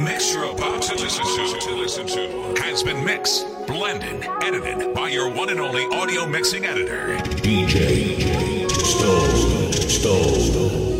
mix you're about to listen to, has been mixed, blended, edited by your one and only audio mixing editor, DJ Stone. Stone.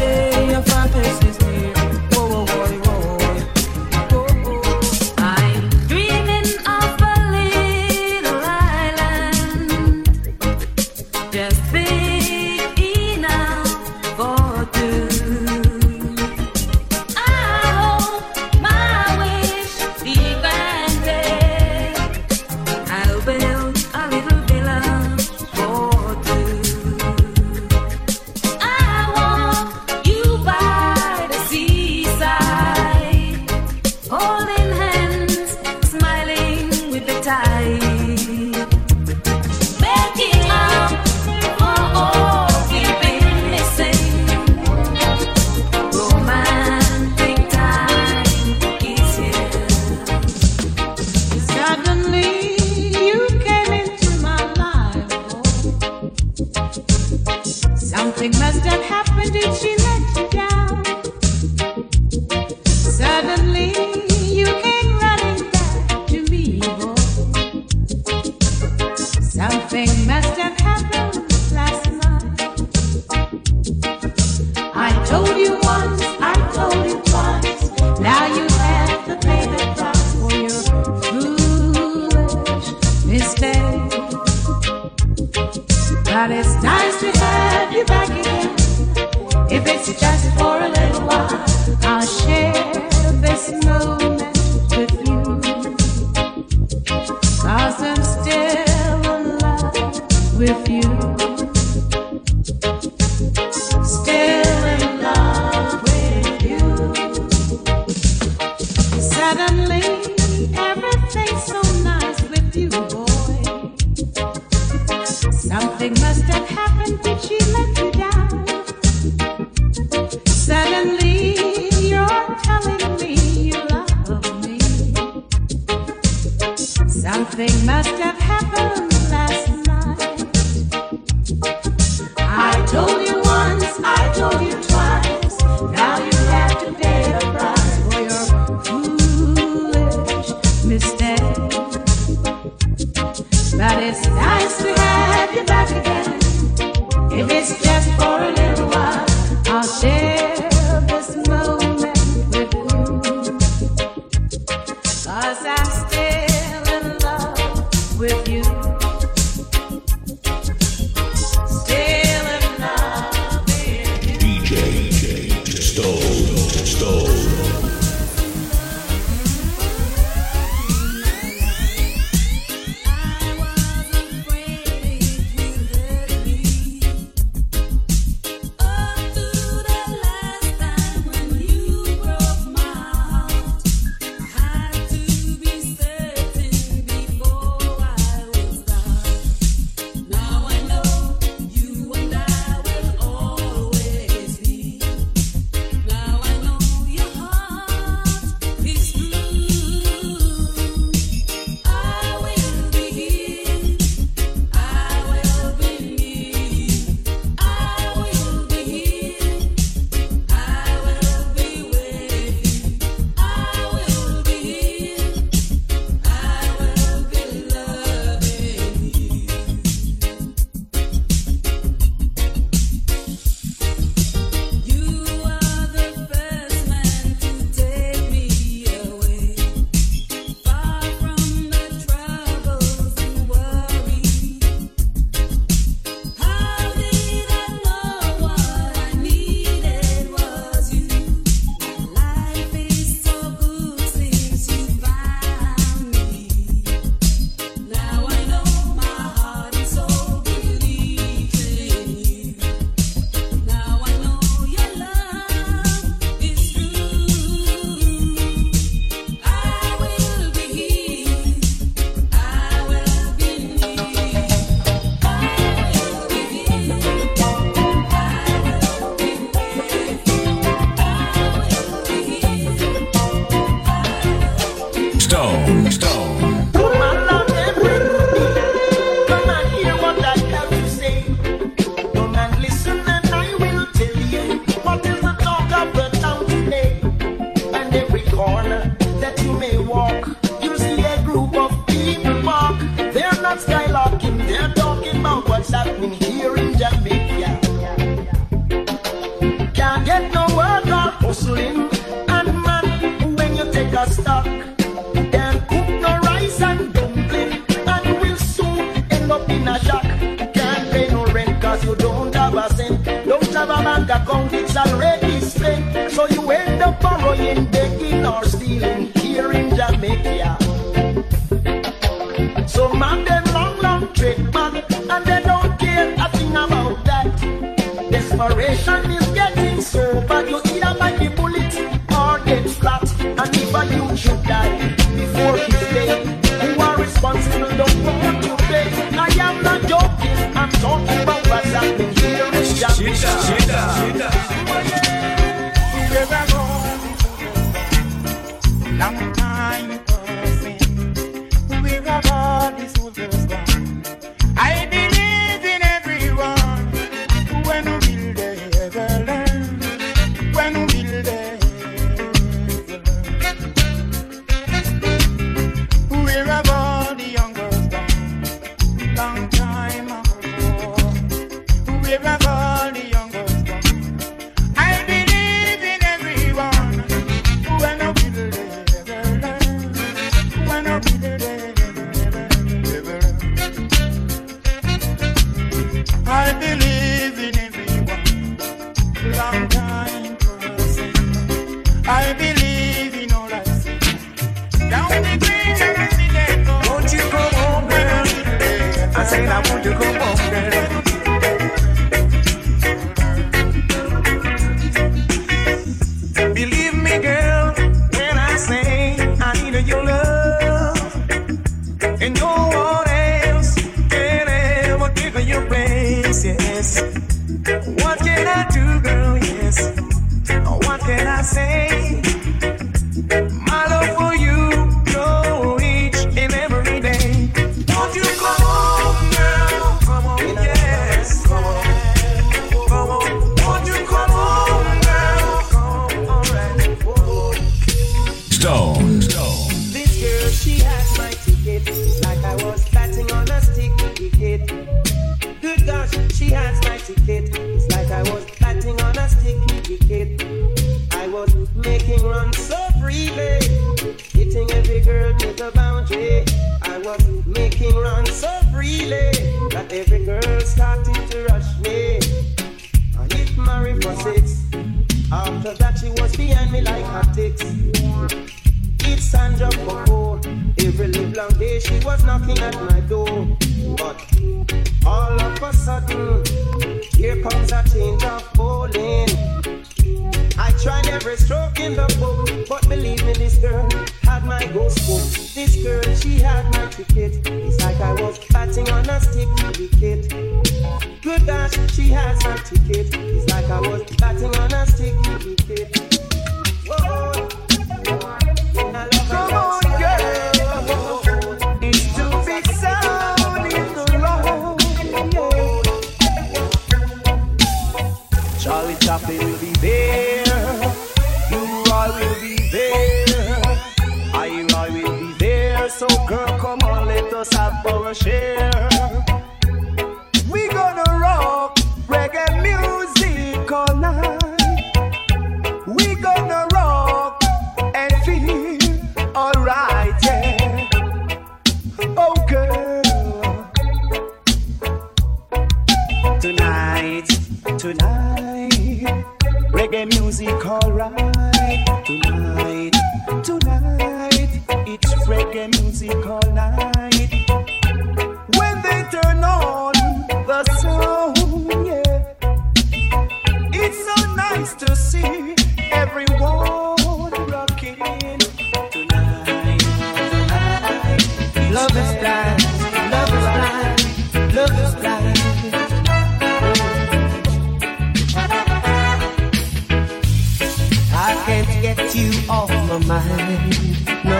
can't get you off my mind. No,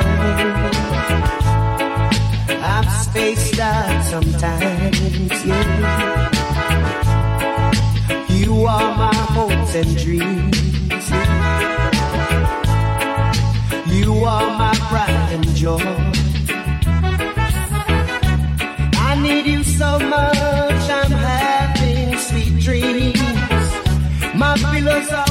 I'm spaced out sometimes. Yeah, you are my hopes and dreams. You are my pride and joy. I need you so much. I'm having sweet dreams. My pillows are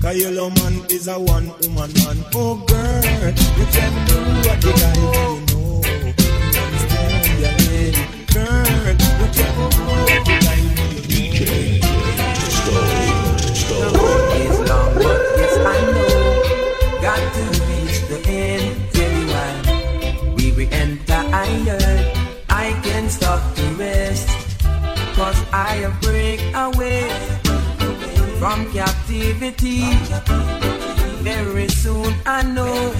Cause yellow man is a one woman man. Oh girl, you can do what the guy you know. Understand your lady. Girl, you can do what the guy you know. DJ, The road is long, but yes I know. Got to reach the end, Tell you why We re-enter. iron. I can't stop to rest. Cause I am break away from captivity. Very soon I know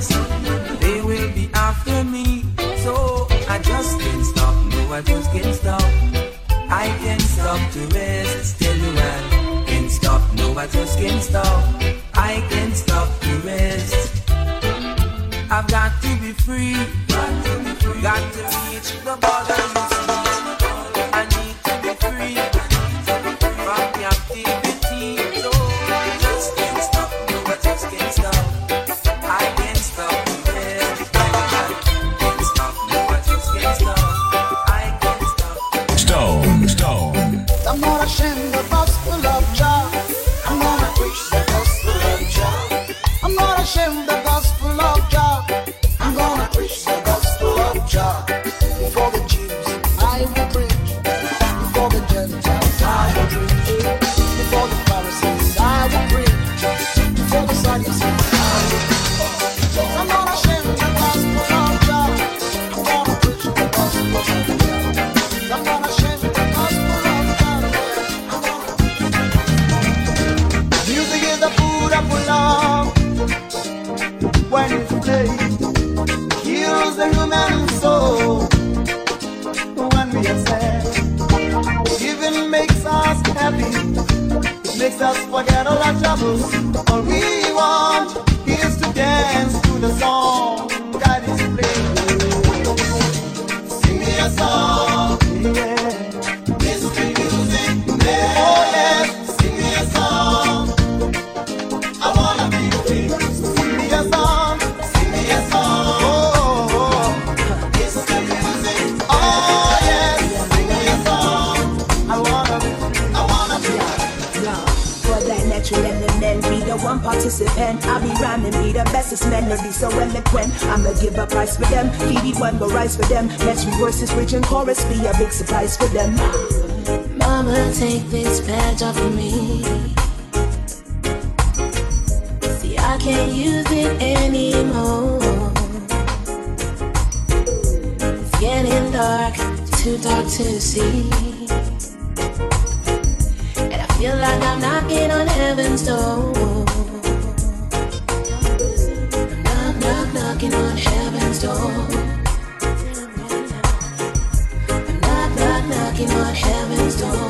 they will be after me. So I just can't stop, no, I just can't stop. I can't stop to rest, tell you I can't stop, no, I just can't stop. I can't stop to rest. I've got to be free, got to, be free. Got to reach the borders. participant. I be rhyming, be the bestest melody so eloquent. I'ma give a price for them, feed one but rise for them. Let's reverse this bridge and chorus be a big surprise for them. Mama, take this badge off of me. See, I can't use it anymore. It's getting dark, too dark to see. And I feel like I'm knocking on heaven's door. on heaven's door.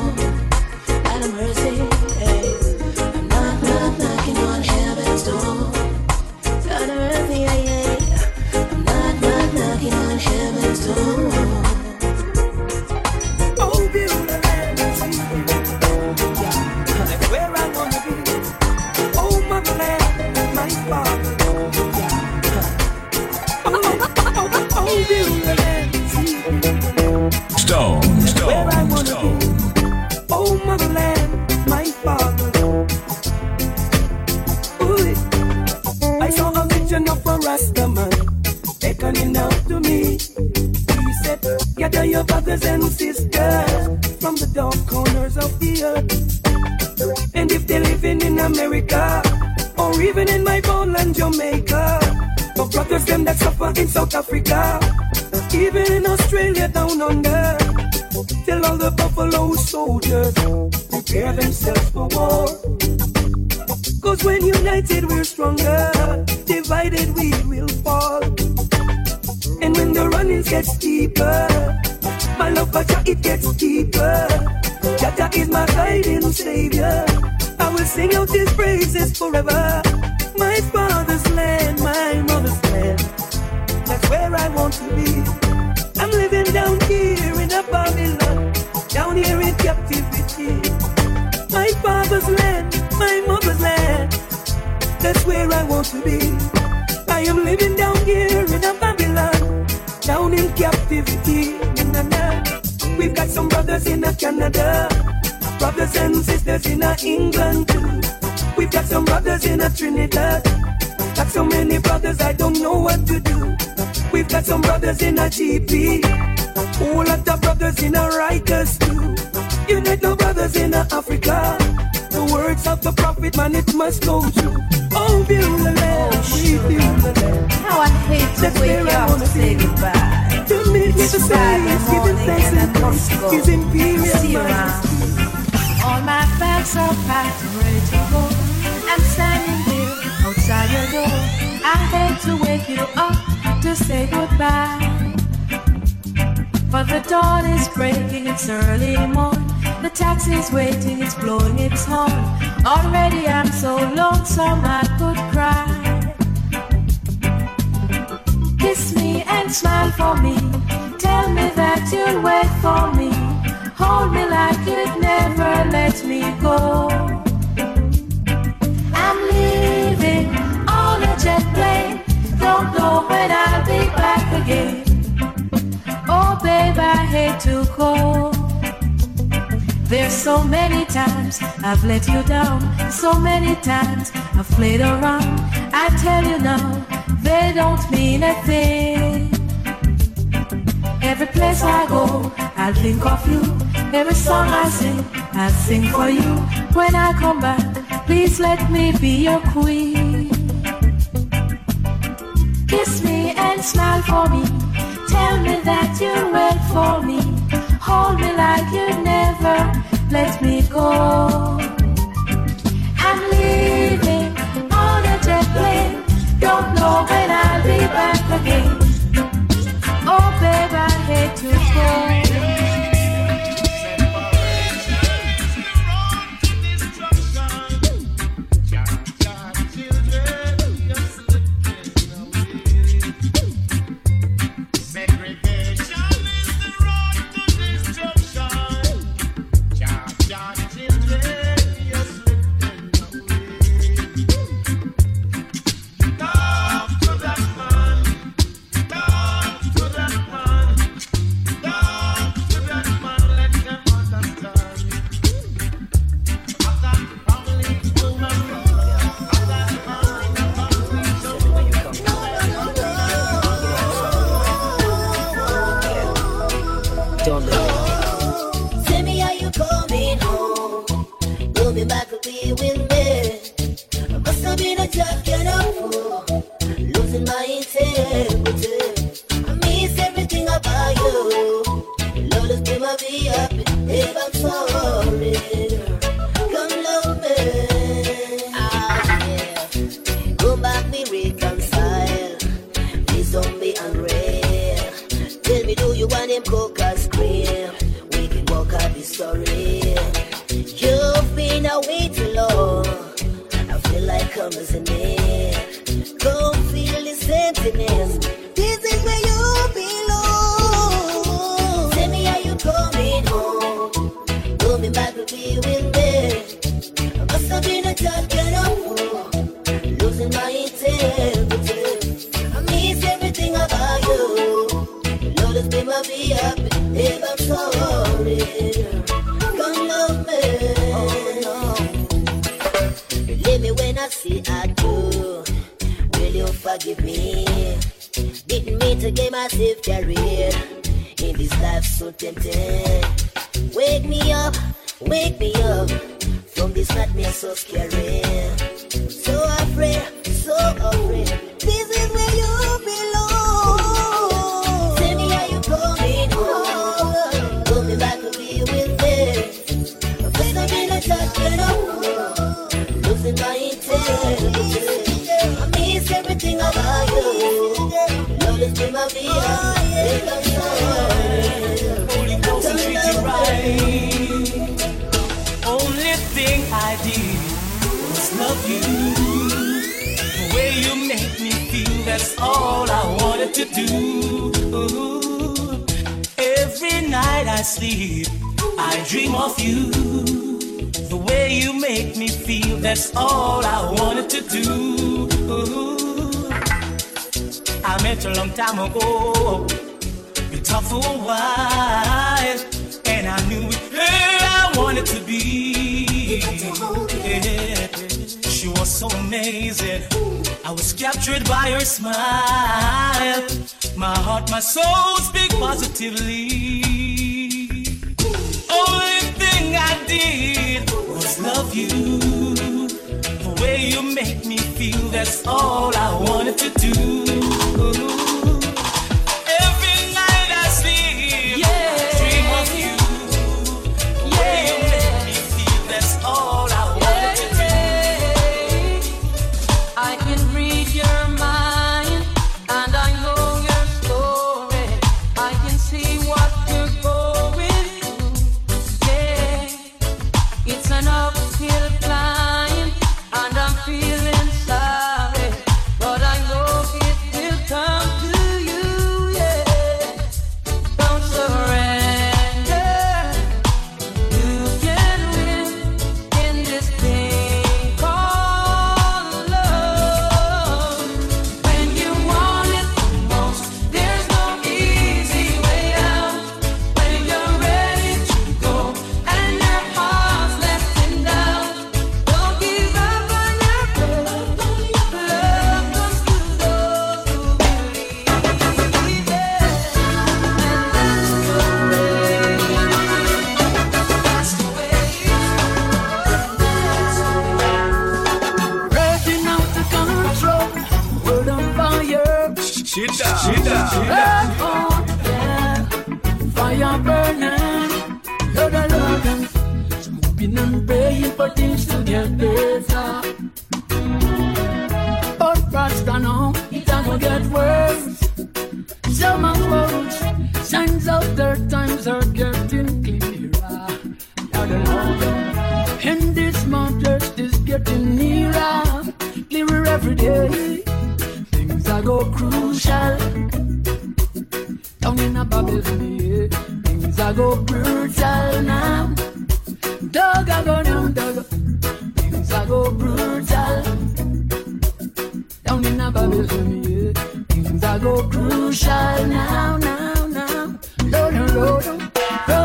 Brothers in a Trinidad. Got so many brothers, I don't know what to do. We've got some brothers in a GP. Whole lot of brothers in a Rikers too. Unite the brothers in a Africa. The words of the prophet, man, it must come true. Oh, build the land, we build the land. How I hate to That's wake I up wanna say goodbye. To meet with It's the saints, giving thanks and must His imperial majesty. All my facts are packed I hate to wake you up to say goodbye. But the dawn is breaking, it's early morn. The taxi's waiting, it's blowing its horn. Already I'm so lonesome I could cry. Kiss me and smile for me. Tell me that you'll wait for me. Hold me like you'd never let me go. Jet plane. Don't know when I'll be back again. Oh, babe, I hate to go. There's so many times I've let you down. So many times I've played around. I tell you now, they don't mean a thing. Every place I go, I'll think of you. Every song I sing, I'll sing for you. When I come back, please let me be your queen. Kiss me and smile for me. Tell me that you'll wait for me. Hold me like you never let me go. I'm leaving on a jet plane. Don't know when I'll be back again. Oh, babe, I hate to go. That's all I wanted to do. Every night I sleep, I dream of you. The way you make me feel, that's all I wanted to do. I met you a long time ago. You talked for a while, and I knew with her I wanted to be. Yeah. She was so amazing. I was captured by her smile. My heart, my soul speak positively. Only thing I did was love you. The way you make me feel, that's all I wanted to do.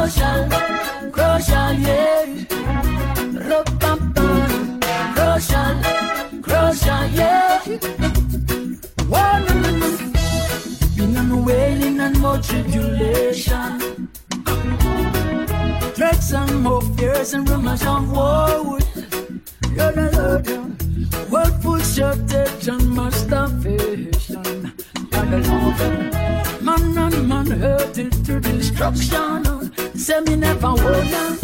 Crucial, crucial, yeah. Rum-pum-pum. Crucial, crucial, yeah. One, been on wailing and more tribulation. Threats and more fears and rumors of war. Lord, Lord, Lord. World full shortage and masturbation. Lord. Man and man hurted to destruction. Say me never wanna.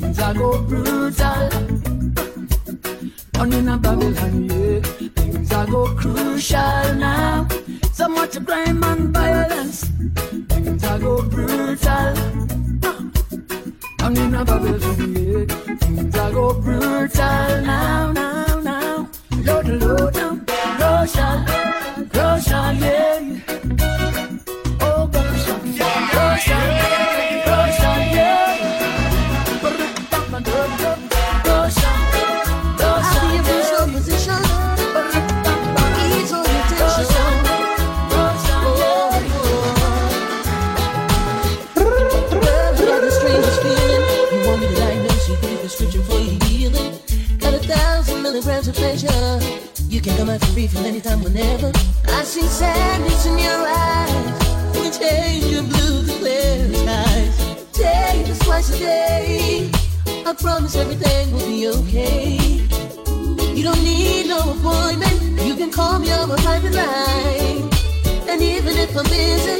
Things are go brutal. Down in a Babylon, yeah. Things are go crucial now. So much crime and violence. Things are go brutal. Down in a Babylon, yeah. Things are go brutal now, now, now. Lord, Lord, now. Crucial, crucial, yeah. Come out for free from anytime, whenever. I see sadness in your eyes. We change your blue to clear skies. Take this twice a day. I promise everything will be okay. You don't need no appointment. You can call me on my private line. And even if I'm busy,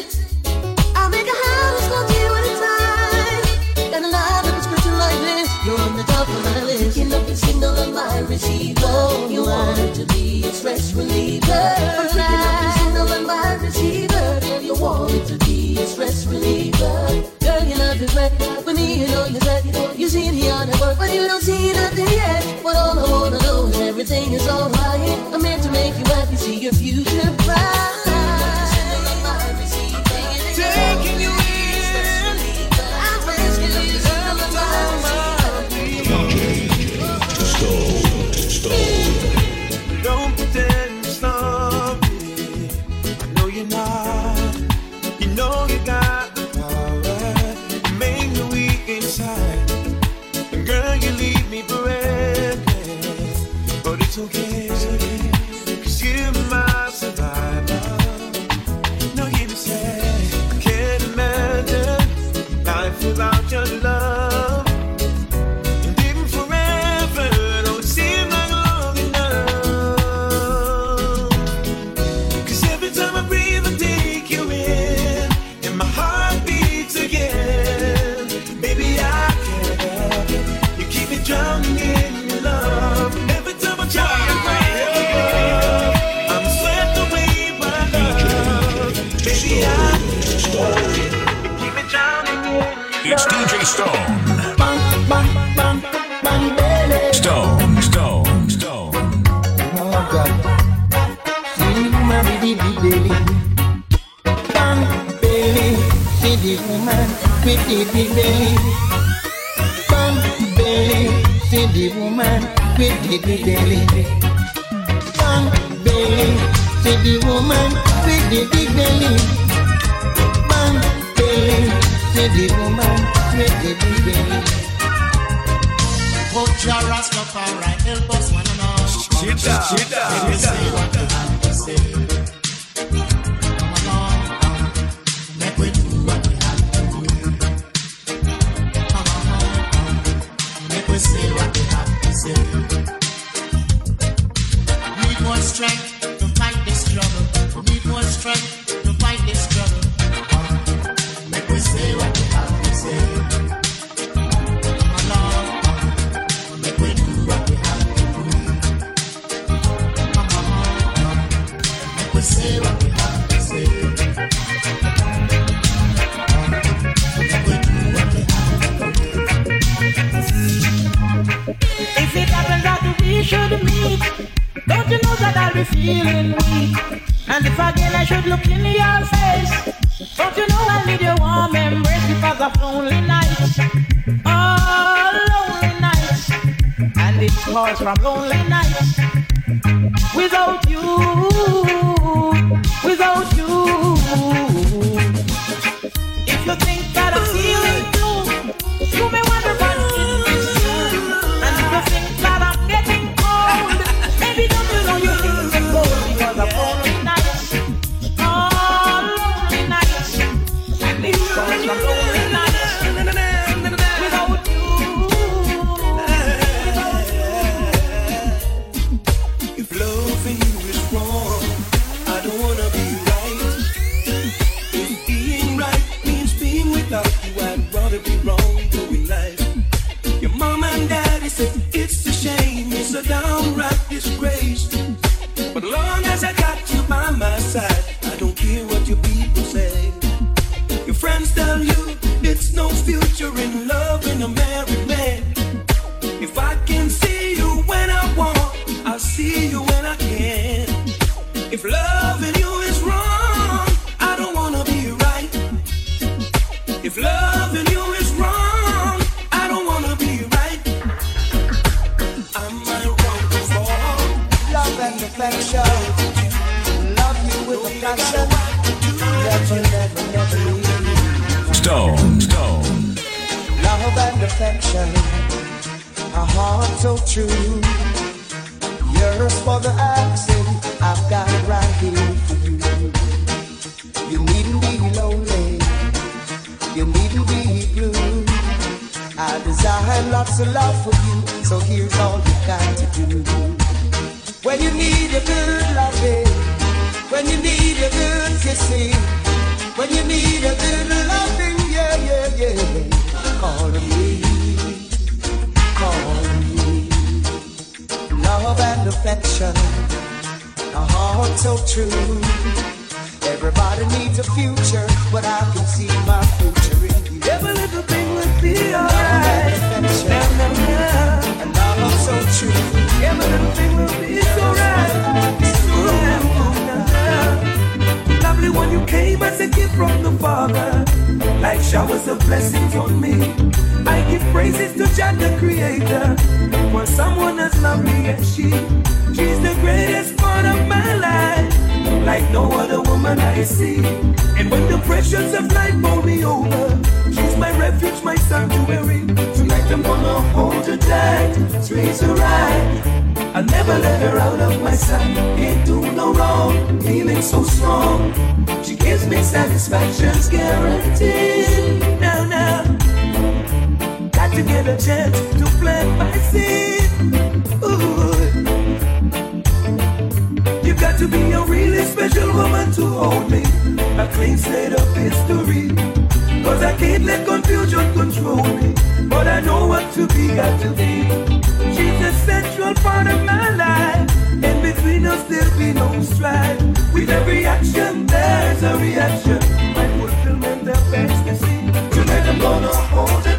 I'll make a house call you anytime. And a of description like this, you're on the top of my list signal on my receiver. You want wanted to be a stress reliever. I'm picking up the signal on my receiver. Girl, you want wanted to be a stress reliever. Girl, your love is wet. For me, you know you're set. You see the other work, but you don't see nothing yet. But all I wanna know is everything is alright. I'm meant to make you happy, see your future bright. deep in I'm lonely. When you need a little loving, yeah, yeah, yeah. Call me, call me. Love and affection, a heart so true. came as a gift from the Father, like showers of blessings on me. I give praises to Jah the Creator, for someone as lovely as she. She's the greatest part of my life, like no other woman I see. And when the pressures of life pull me over, she's my refuge, my sanctuary. Tonight I'm gonna hold her tight, squeeze her right I never let her out of my sight. Can't do no wrong, feeling so strong. She gives me satisfaction's guaranteed. Now, now, got to get a chance to plant my seed. Ooh. You got to be a really special woman to hold me. A clean slate of history. Cause I can't let confusion control me. But I know what to be, got to be. She's a central part of my life. And between us, there'll be no strife. With every action, there's a reaction. My fulfillment, the best to see. Tonight I'm gonna hold it.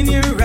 In your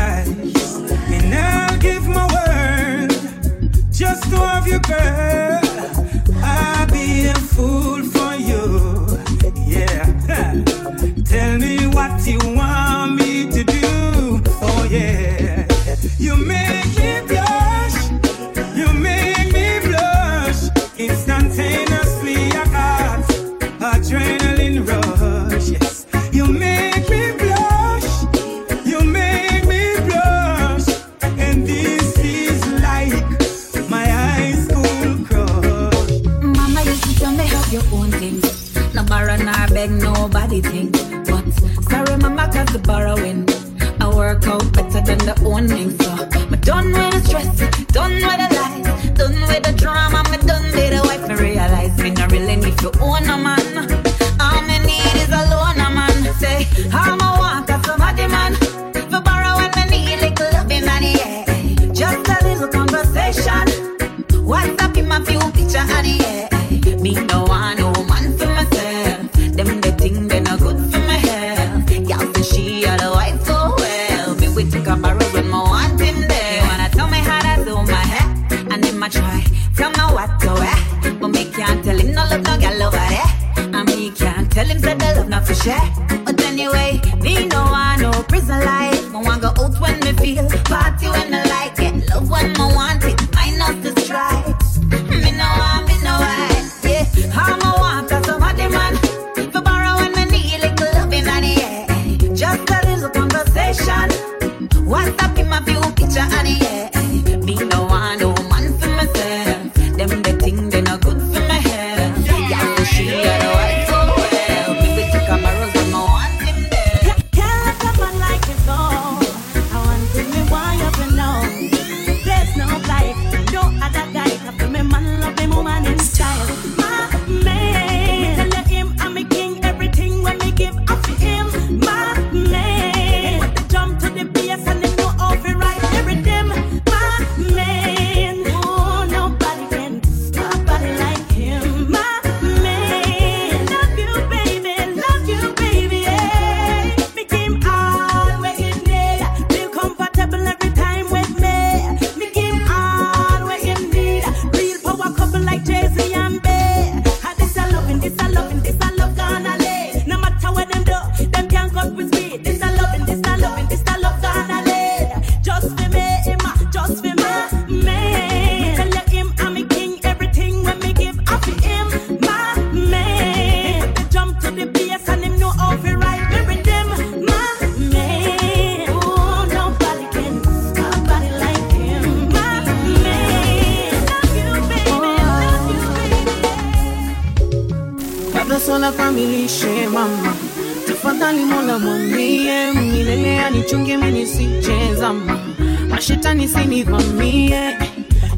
Jamani, sinivamie.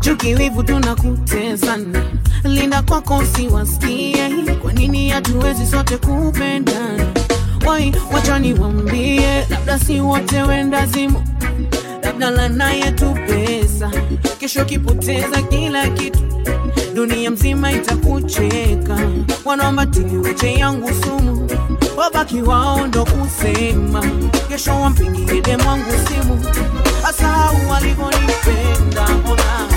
Chuki, wivu tunakutezana, linda kwako siwaskie Kwa nini hatuwezi sote kupendana? Wai, wacha labda si wote wendazimu, labda laana yetu pesa, kesho kipoteza kila kitu, dunia mzima itakucheka. Wanaomba tiliweche yangu sumu, wabaki wao ndo kusema, kesho wampigie demu simu. Asa wali goni penda mona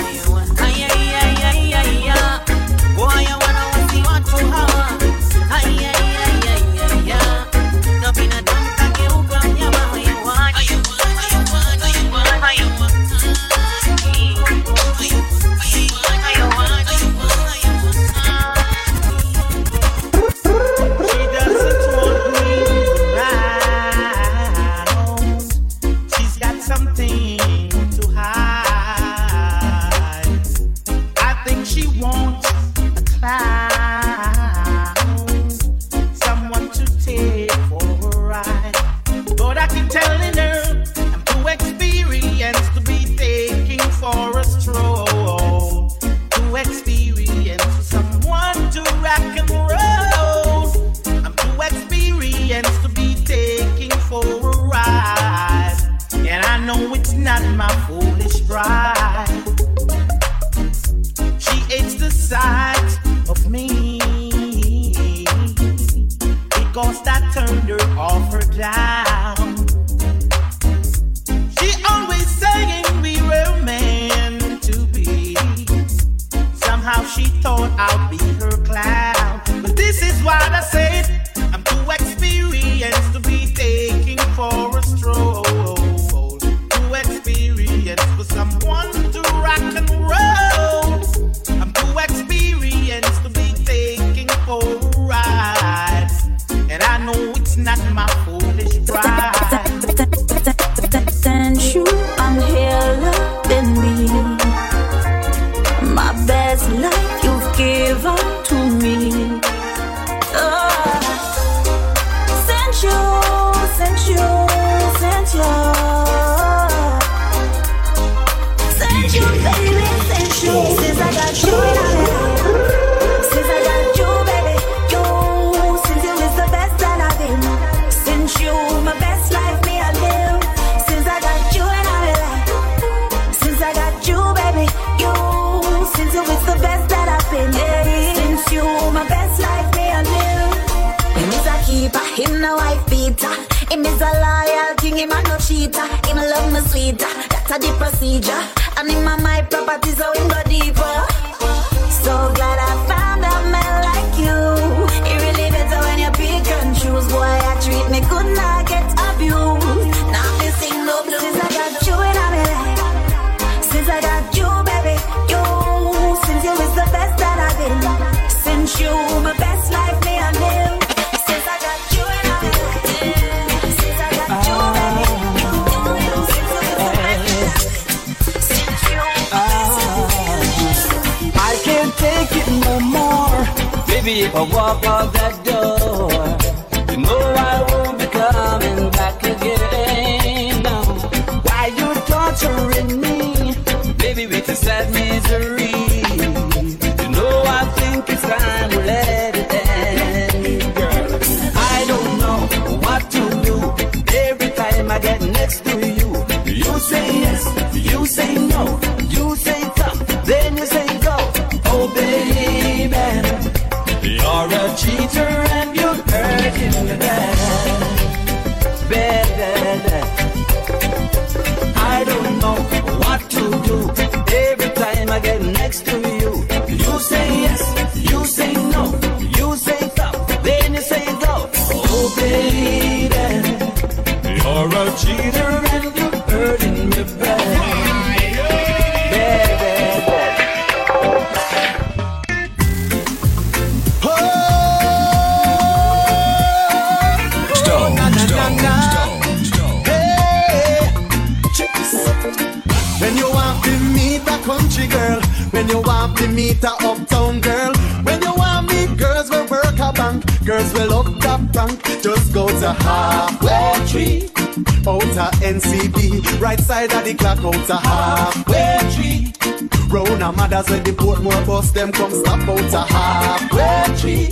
them come stop out a halfway tree.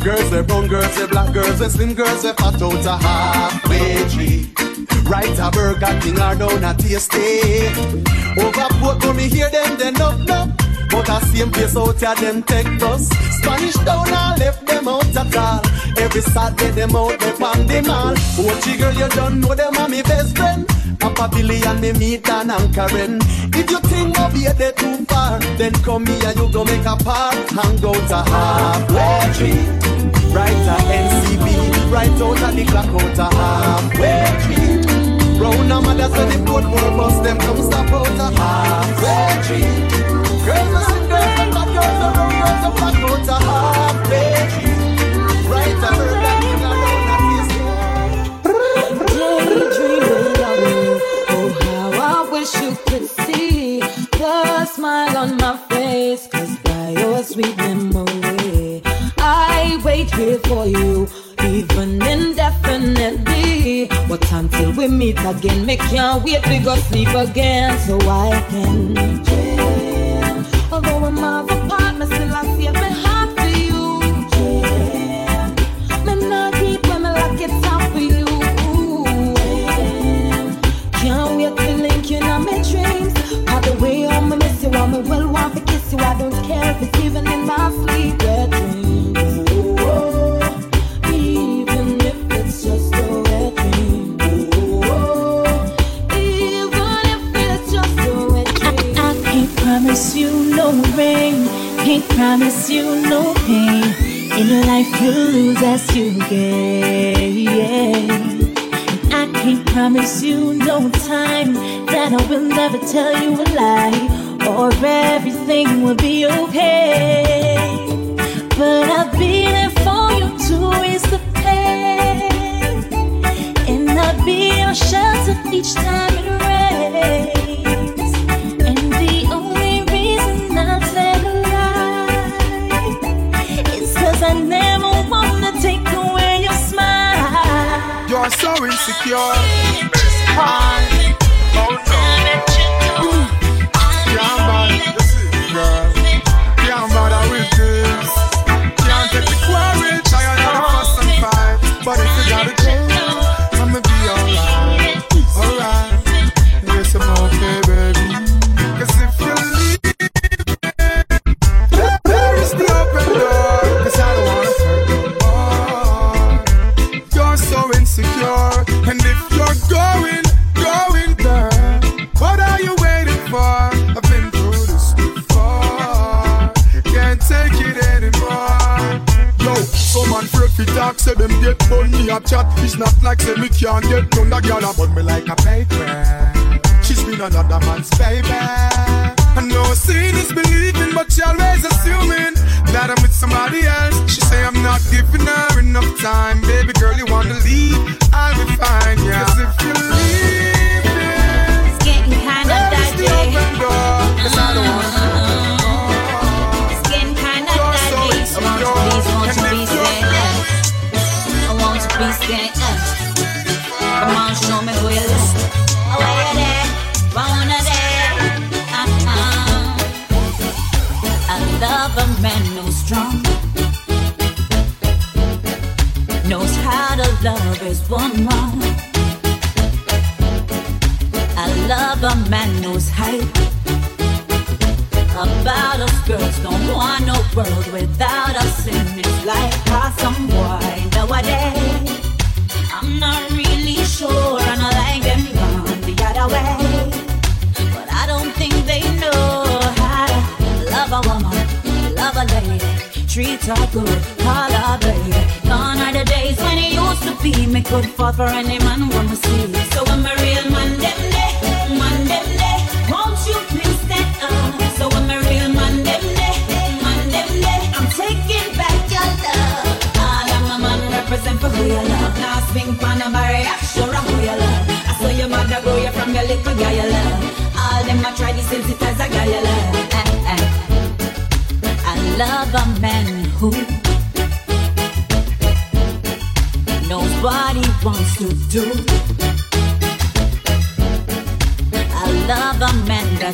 Girls we brown, girls we black, girls we slim, girls we fat out a halfway tree. Right a burger king or down a Tastee. Over port when me hear them, then up, up. But a same place out here, them take us. Spanish Town I left them out at all. Every Saturday, them out there on the mall. Watchy girl, you don't know them are me best friend. Papa Billy and me meet and Karen. If you think of here they too far, then come here, you go make a part. Hang out a halfway tree. Right a NCB, right out at the clock out a halfway tree. Round a mother so the Portmore bus them come stop out a halfway tree. Girls sing, girls are fat, girls are round, girls are black out a halfway tree. Right a meet again, me can't wait to go sleep again so I can dream. Although I'm miles apart, me still I save my heart to you. Yeah. Me not deep when me lock it up for you. Can't wait to link you in my dreams. By the way, I'ma miss you. I'ma well want to kiss you. I don't care if it's even in my sleep dreams. Lose as you gain. I can't promise you no time that I will never tell you a lie or everything will be okay. But I'll be there for you to ease the pain, and I'll be your shelter each time it rains. Insecure. I,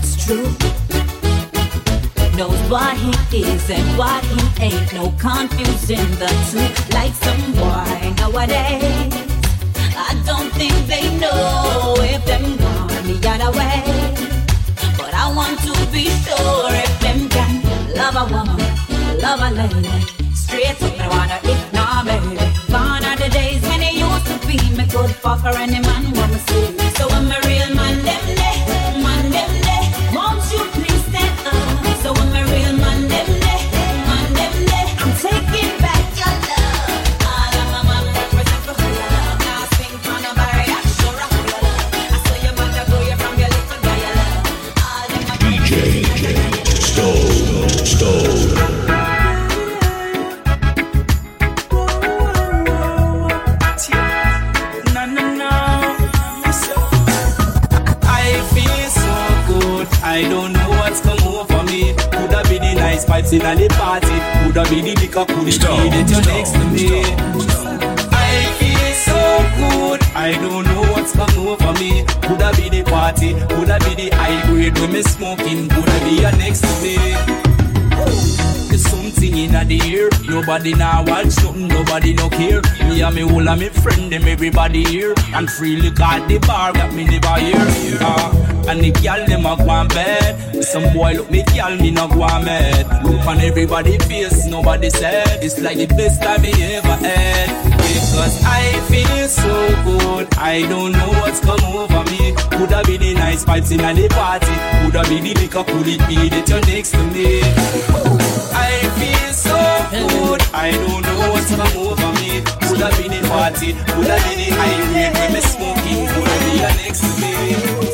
that's true. Knows what he is and what he ain't. No confusing the two. Like some boy nowadays. I don't think they know if them gone the other way. But I want to be sure if them can love a woman, love a lady. Straight up, I wanna ignore baby. Gone are the days when it used to be me good for any man see. So when my real man them in the party. Coulda be the liquor, coulda be that you're next to me. I feel so good. I don't know what's come over me. Coulda be the party. Coulda be the high grade when me smoking. Coulda be you next to me. Something in the air. Nobody now watch nothing, nobody no care. Me and me whole of me friend, them everybody here. And freely got the bar, got me never here. Uh, and the girl them a go on bed. Some boy look me girl, me not go on mad. Look on everybody face, nobody said. It's like the best time me ever had. Because I feel so good. I don't know what's come over me. Coulda be the nice vibes in the party. Coulda be the liquor, could it be that you're next to me? I feel so good. I don't know what's come over me. Coulda be the party, coulda be the high grade when me smoking, coulda be you next to me.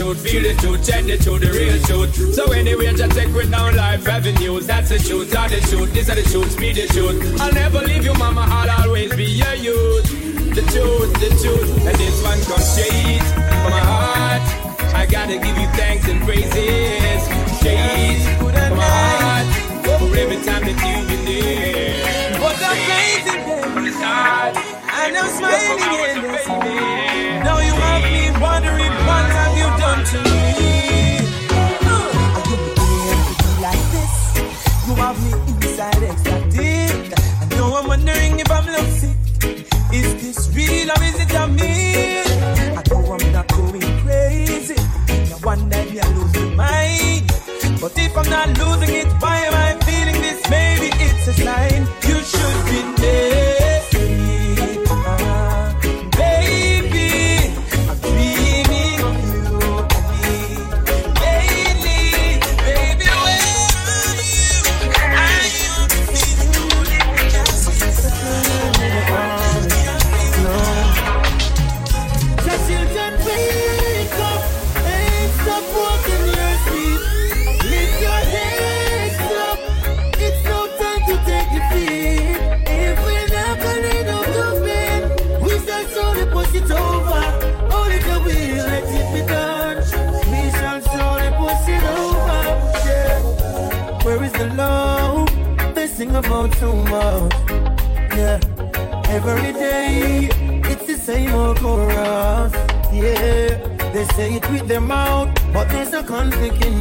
truth, feel the truth, check the truth, the real truth. So anyway, just check with now life avenues. That's the truth, that's the truth, This are the truth, be the truth. I'll never leave you, mama, I'll always be your youth. The truth, the truth, and this one comes straight from my heart. I gotta give you them out, but there's a conflict in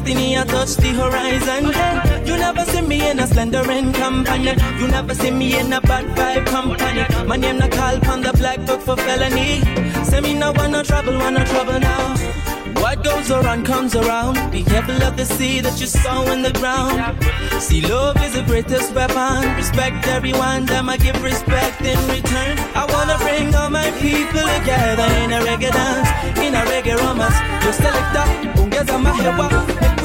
destiny, I touch the horizon. Hey, you never see me in a slendering company. You never see me in a bad vibe company. My name not called on the black book for felony. Say me no want no trouble, want no trouble now. What goes around comes around. Be careful of the seed that you sow in the ground. See, love is the greatest weapon. Respect everyone, them I give respect in return. I wanna bring all my people together in a reggae dance, in a reggae romance. Yo selecta, ungeza mahewa.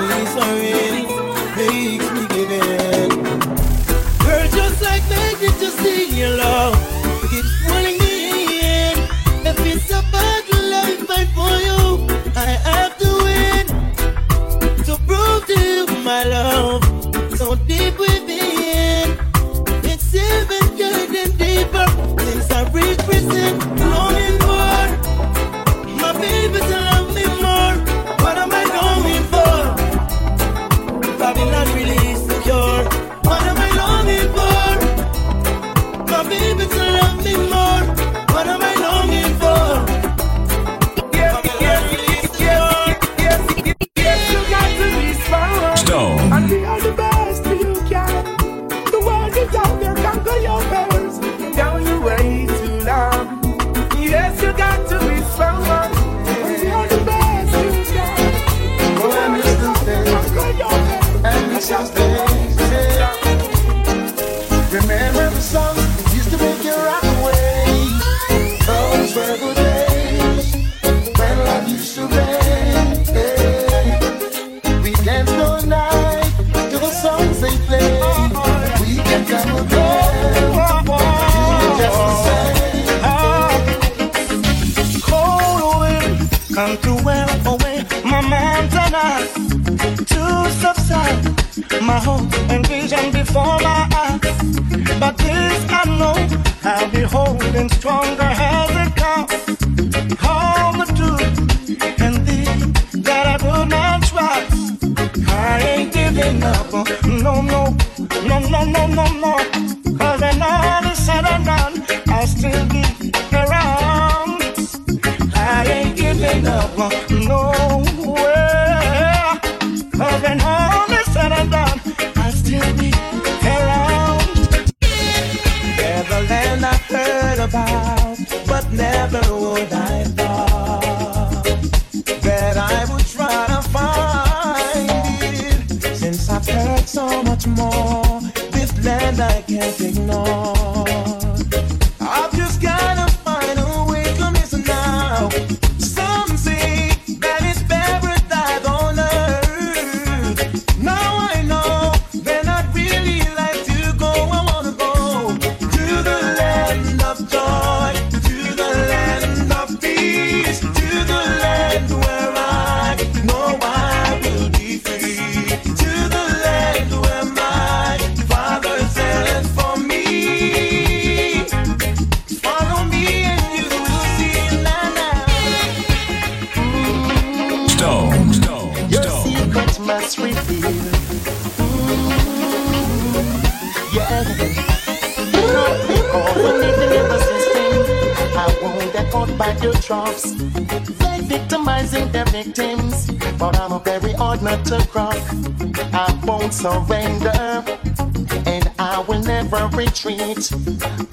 me so me give in. We're just like they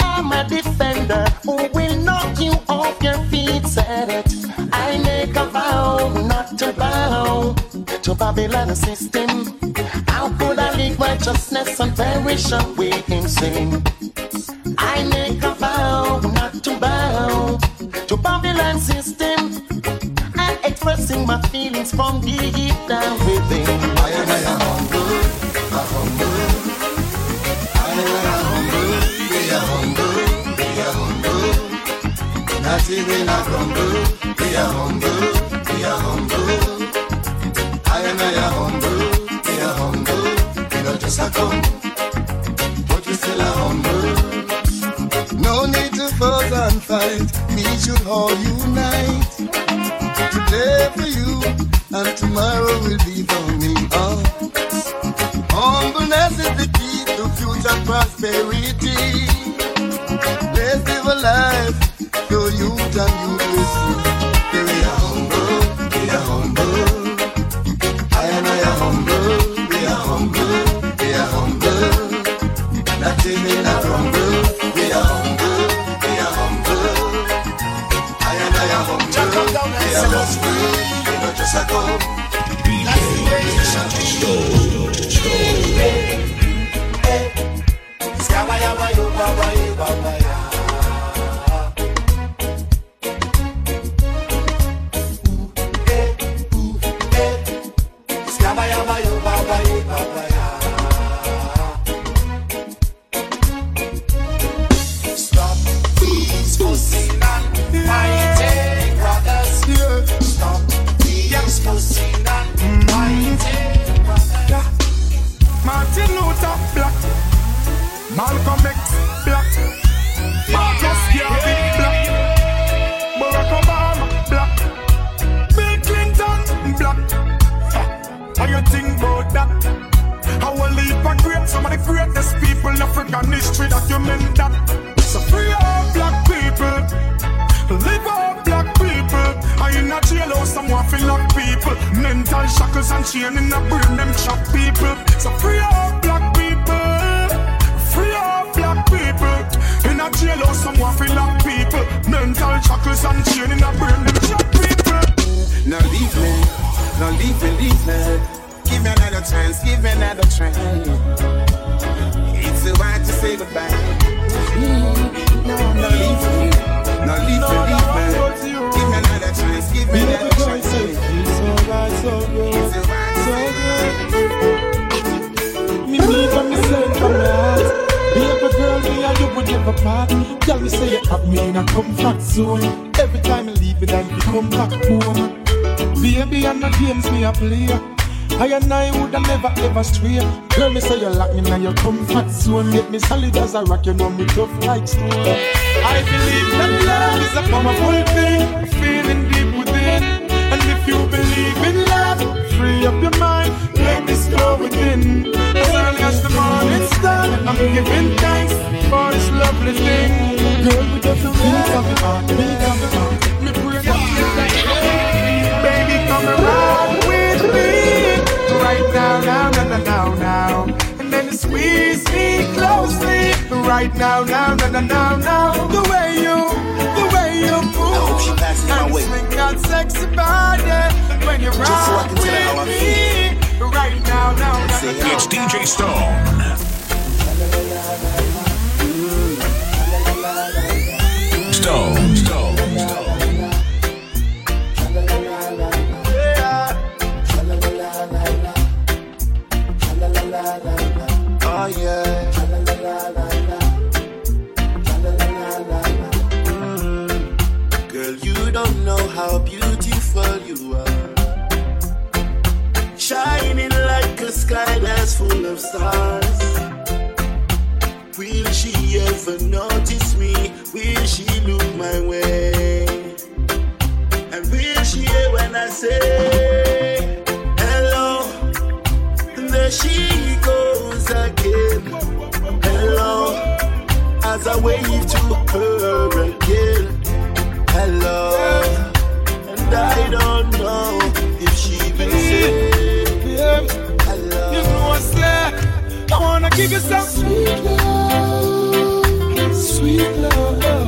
am a defender who will knock you off your feet. Said it. I make a vow not to bow to Babylon's system. How could I leave righteousness and perish away in sin? I make a vow not to bow to Babylon's system. I'm expressing my feelings from deep down within. I am humble, humble. party we not crumble. We are humble, we are humble. I and I are humble, we are humble. We not just a come, but we still are humble. No need to fuss and fight. We should all unite. Today for you, and tomorrow will be. rock, you know me tough like stone. right now, now, now, now, now. The way you, the way you move. I hope she passes my way. swing that sexy body when you're Just so I can tell her how I feel. Right now, now, now, now, now. It's DJ Stone. Stone. even notice me. Will she look my way? And will she hear when I say hello? And there she goes again. Hello, as I wave to her again. Hello, and I don't know if she can say hello. You know I there. I wanna give you some sweet love sweet love.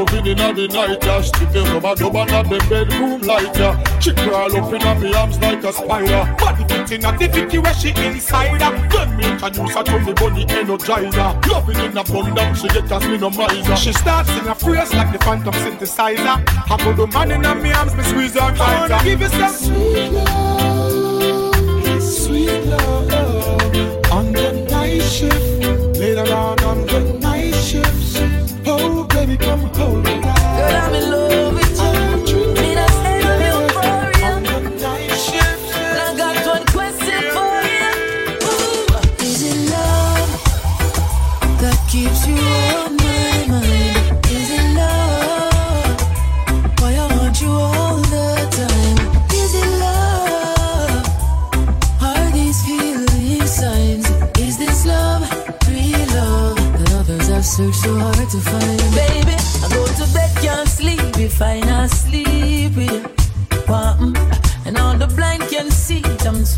love in inna the night, yeah. Stick the rubber dub on the bedroom light, yeah. She crawl up inna me arms like a spider. Body fit inna the fitty where she inside, yeah. Then me introduce her to the body energizer. inna in abundance, she get as me. She starts in a phrase like the phantom synthesizer. I put the man inna me arms, me squeeze her tighter. I wanna give you some sweet love, sweet love. On the night shift, later on on the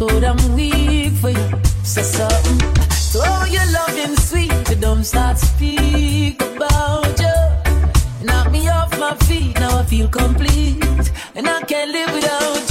Told I'm weak for you, say something. Told you loving sweet, you don't start speak about you. Knock me off my feet, now I feel complete, and I can't live without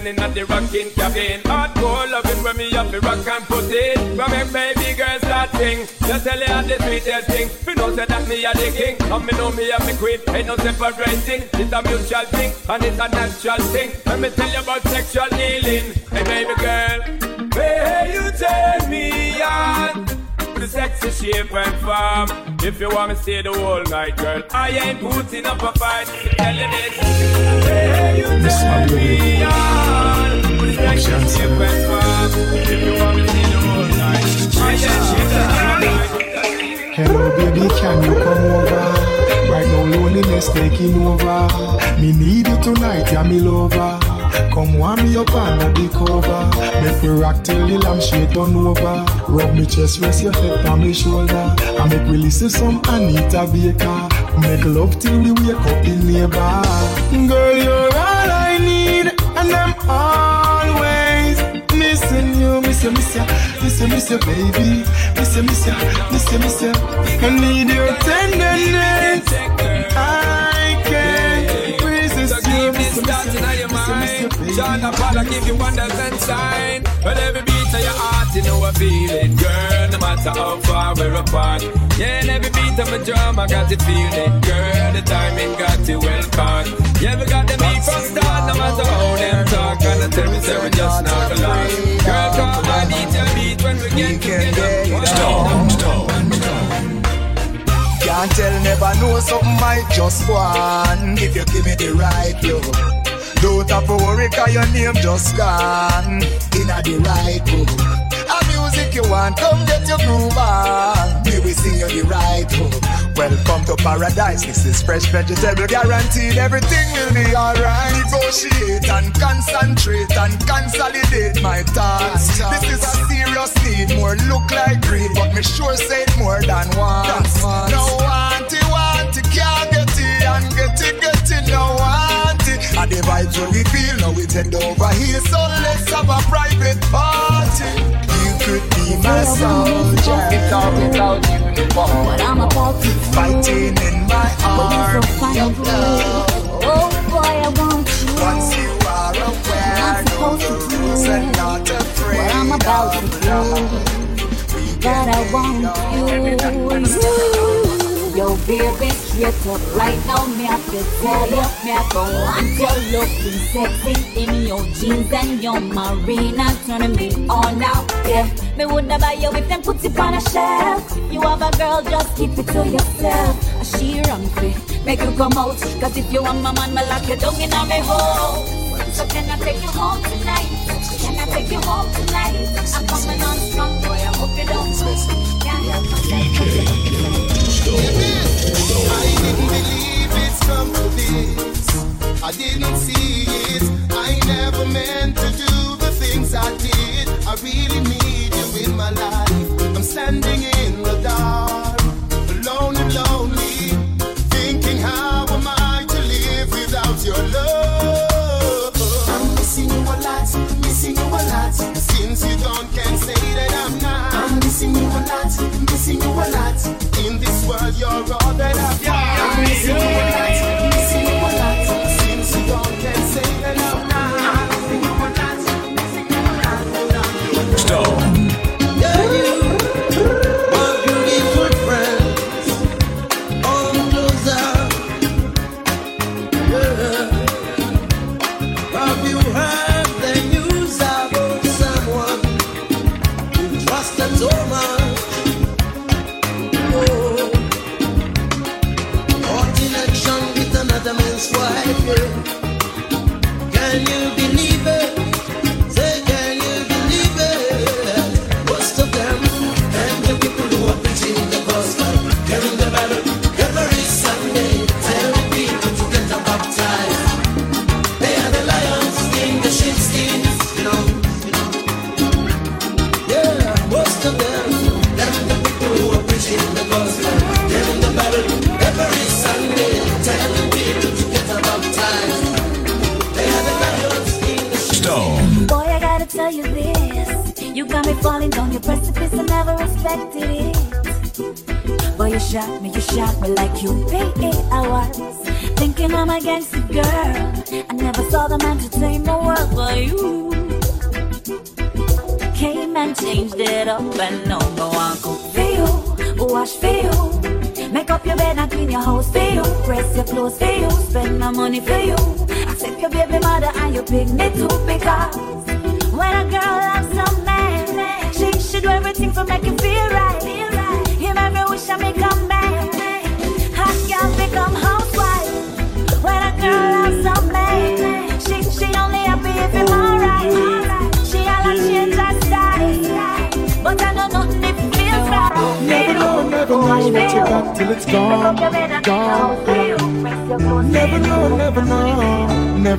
we at the rocking cabin. Hardcore loving when me up the rock and put it. When make baby girl start sing, just tell you the sweetest thing. You know say that me a the king, and me know me a me queen. Ain't no separating. It's a mutual thing, and it's a natural thing. Let me tell you about sexual healing. Hey baby girl, where you turn me on a sexy shape and form. If you want me stay the whole night, girl, I ain't putting up a fight. Tell you this, where you turn me on with a sexy shape and form. If you want me stay the whole night, I ain't putting up a fight. Hello, baby, can you come over? Right now, loneliness taking over. Me need you tonight, yeah, me lover. Come warm me up under the cover. Make me rock till the lampshade turn over. Rub me chest, rest your head on me shoulder. I make we listen some Anita Baker. Make love till we wake up in neighbor. Girl, you're all I need, and I'm always missing you, miss you, miss you, miss you, miss you, baby, miss you, miss you, miss you, miss you. I need your tenderness. Resist you, miss you, miss you, miss you, miss you, baby. John Apollo give you wonders and sign. Well, every beat of your heart, you know I feel it, girl. No matter how far we're apart. Yeah, and every beat of my drum, I got it feeling, girl. The timing got you well caught. Yeah, we got the beat from start, no matter how them talk. And I tell me, say we just not line. Girl, come on, beat your beat when we get together. Stone, Can't tell, never know something might just go on If you give me the right love Don't have to worry cause your name just gone. Inna the right A music you want, come get your groove on we sing you the right hook Welcome to paradise, this is fresh vegetable Guaranteed. Everything will be alright. Negotiate and concentrate and consolidate my thoughts. This is a serious need, more look like greed But me sure say it more than once. No want it, want it, can't get it And get it, get it, no want it And the vibes when feel, now we head over here So let's have a private party could be my soldier Without, without uniform But I'm about to Fighting in my arm Your love. Oh boy, I want you. Once you are aware I'm supposed to do and not afraid what I'm about to do. But I want you. Yo, baby, straight up right now, me have to tell you, me have to want you looking sexy in your jeans and your marina, turning me on out. Yeah, me woulda buy you if them put it on a shelf. You have a girl, just keep it to yourself. A she run fit, make you come out. Cause if you want my man, me lock you down in me hole. So can I take you home tonight? Can I take you home tonight? I'm coming on strong, boy. I hope you don't. Can't help myself. I didn't believe it's come to this. I didn't see it. I never meant to do the things I did. I really need you in my life. I'm standing in the dark, you're all that I've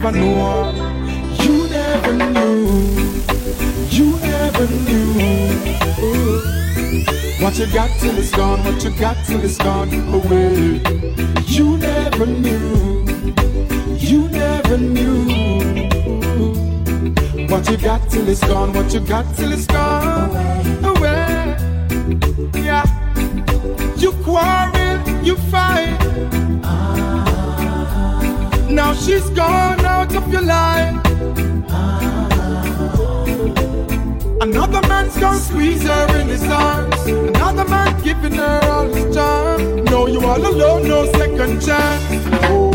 never know. You never knew, you never knew. What you got till it's gone, what you got till it's gone away. You never knew, you never knew. What you got till it's gone, what you got till it's gone away. Yeah. You quarrel, you fight. Now she's gone out of your life. Another man's gonna squeeze her in his arms. Another man giving her all his charm. No, you all alone, no second chance. Oh,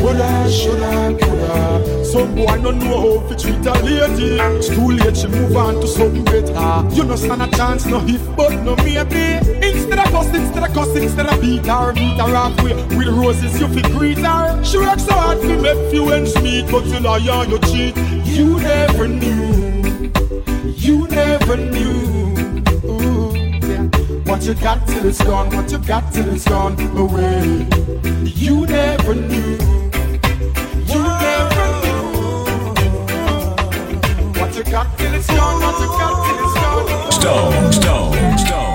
woulda, shoulda, coulda. Some boy no know how to treat a lady. It's too late, she move on to something better. You no stand a chance, no if but no maybe. Instead of cuss, instead of cuss, instead of beat her, meet her halfway with roses. You fi greet her. She works so hard to make you ends meet, but you lie on you cheat. You never knew. You never knew what you got till it's gone, what you got till it's gone away. You never knew. You never knew what you got till it's gone, what you got till it's gone. Stone, stone, stone.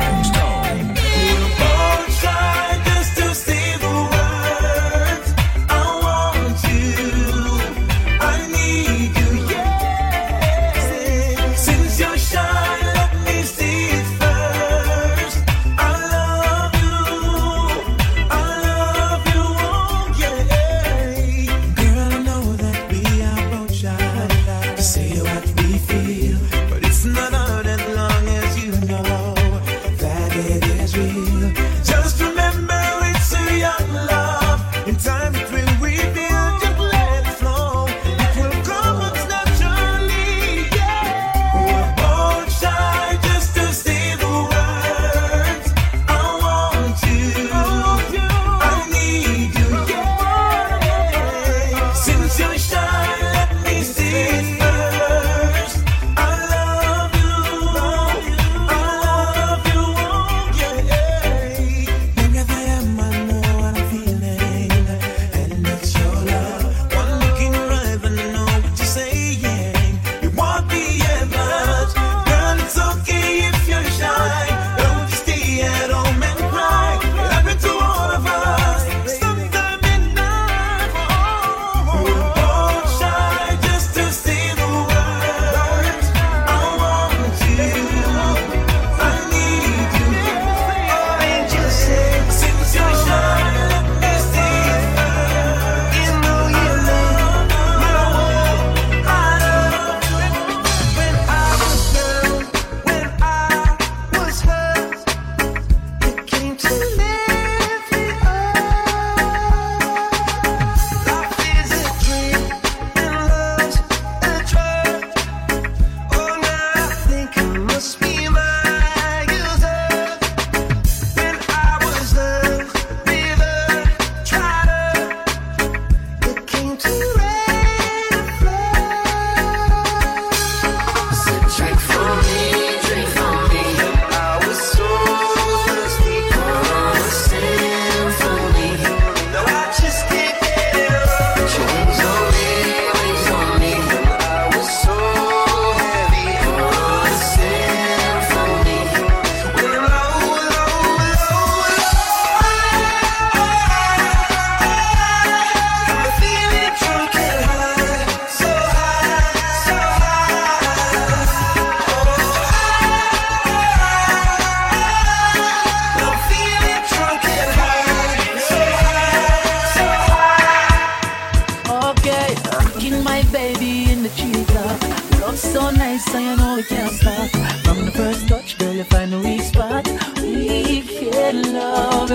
First touch, girl, you find a weak spot. We can love.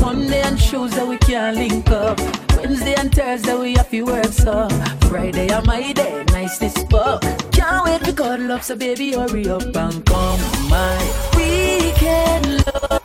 Monday and Tuesday we can't link up. Wednesday and Thursday we have to work so. Friday on my day, nice this fuck. Can't wait to cuddle up, so baby hurry up and come my weekend love.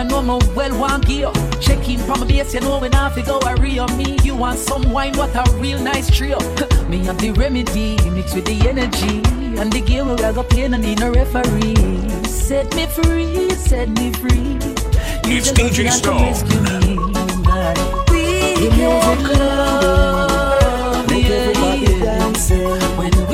Package, I know my well want gear. Check in from my base, you know when I fi go a real me. You want some wine, what a real nice trio. me have the remedy mixed with the energy. And the game where I go play, no need no referee. Set me free, set me free. It's DJ Stone. We can love, yeah, yeah. When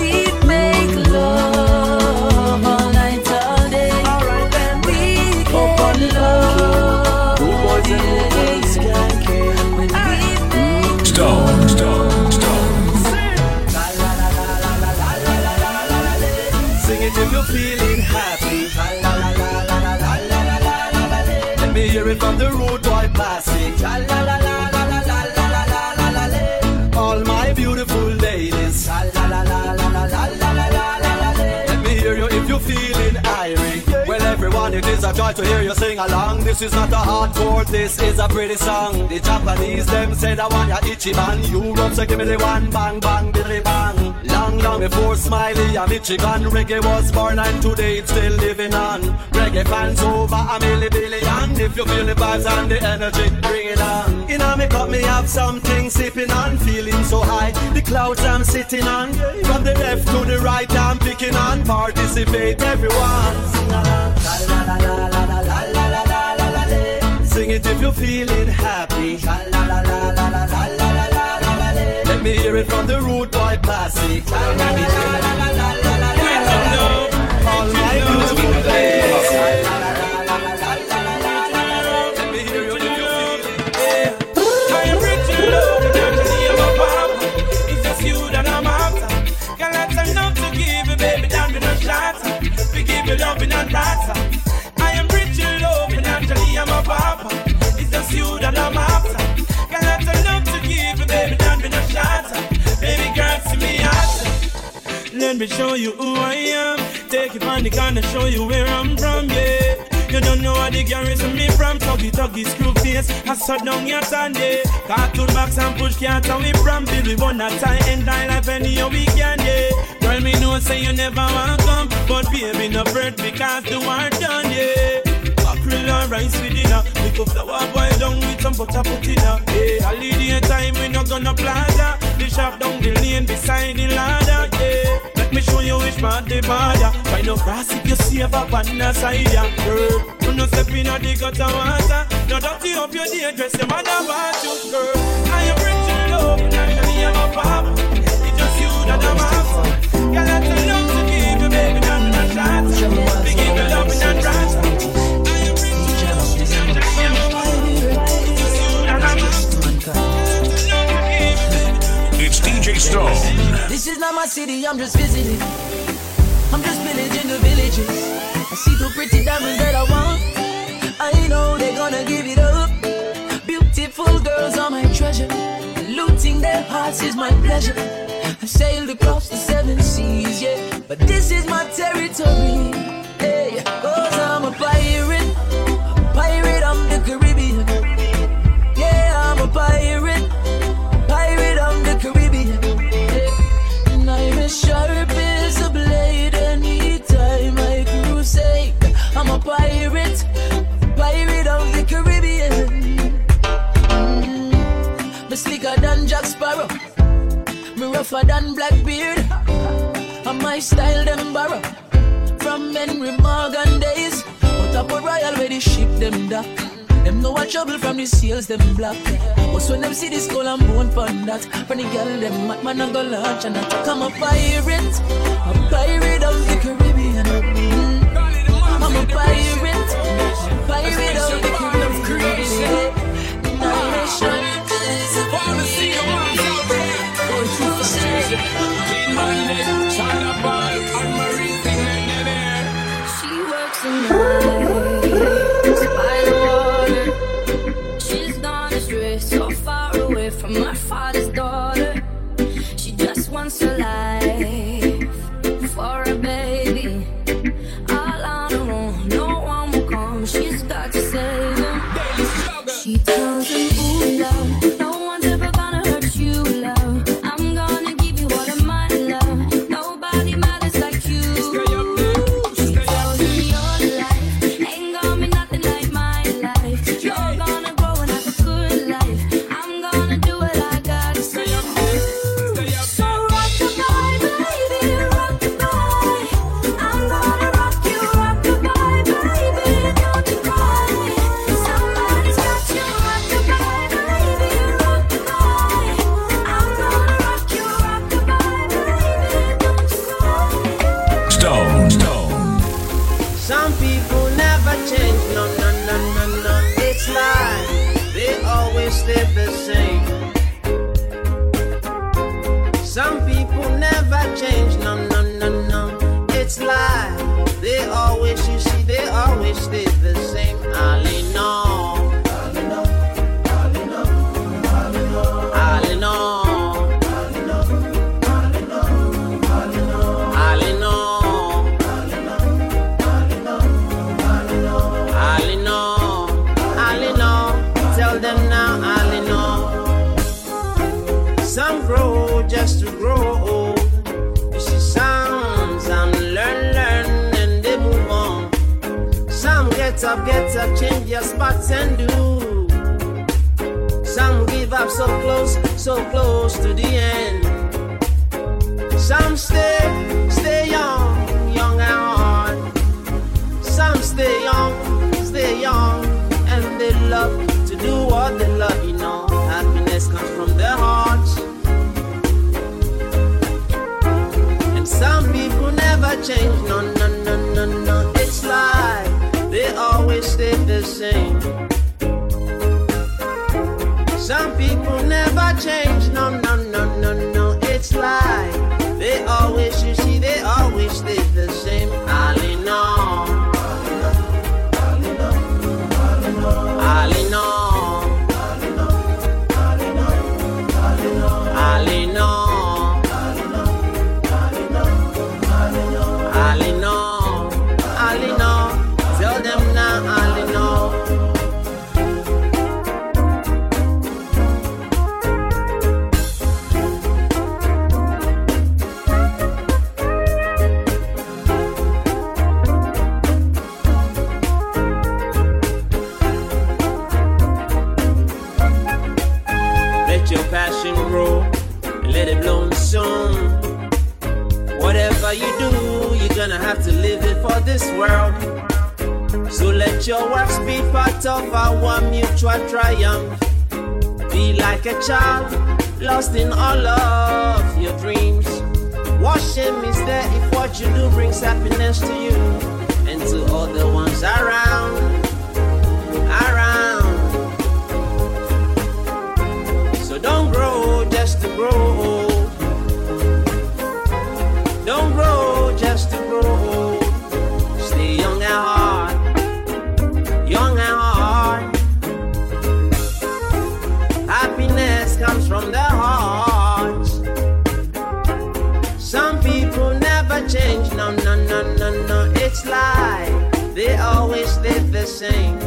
from the road boy passing. It is a joy to hear you sing along. This is not a hardcore, this is a pretty song. The Japanese, them say that one ya Ichiban. Europe say give me the one bang bang billy bang. Long, long before Smiley and Michigan, reggae was born and today it's still living on. Reggae fans over a milli billion. If you feel the vibes and the energy, bring it on. In a me cup, me have something sipping on, feeling so high. The clouds I'm sitting on, from the left to the right, I'm picking on. Participate, everyone. Sing along. Sing it if you're feeling happy. Let me hear it from the root boy classic. All my beautiful baby. Let me show you who I am. Take it on the gun and show you where I'm from, yeah. You don't know how the garrison me from. Tuggy tuggy screw face. I shut down your Sunday Cartoon box and push cats we from Bill we wanna tie and die life any we can yeah. Girl me know say you never want come. But baby no bread because the war done yeah. Mackerel and rice with dinner. Pick up flour boil down with some butter put in her Yeah, holiday time we no gonna plaza. The shop down the lane beside the ladder yeah Let me show you which part the border Find no grass if you save up on the side yeah. Girl You no step in a the gutter water. No dirty up your day dress your mother want you girl. I am rich in love and I am a papa It's just you that I'm after. Girl I tell love to give you baby not a shot. Give you love in a trance Stone. This is not my city, I'm just visiting. I'm just pillaging the villages. I see two pretty diamonds that I want. I know they're gonna give it up. Beautiful girls are my treasure. Looting their hearts is my pleasure. I've sailed across the seven seas, yeah. But this is my territory. Hey, cause me rougher than Blackbeard. And my style them borrow from Henry Morgan days. But up a royal where the ship them dock. Them know what trouble from the seals them black. But when them see the skull and bone pon that, when the girl them mad man a go launch and attack. I'm a pirate, a pirate of the Caribbean. Mm. I'm a pirate, a pirate of the Caribbean. grow, just to grow old. You see, some some learn, learn, and they move on. Some get up, get up, change their spots and do. Some give up so close, so close to the end. Some stay, stay young, young and hard. Some stay young, stay young, and they love to do what they change. No, no, no, no, no. It's like they always stay the same. Some people never change. No. this world. So let your works be part of our mutual triumph. Be like a child lost in all of your dreams. What shame is there if what you do brings happiness to you and to all the ones around? Around. So don't grow just to grow. same.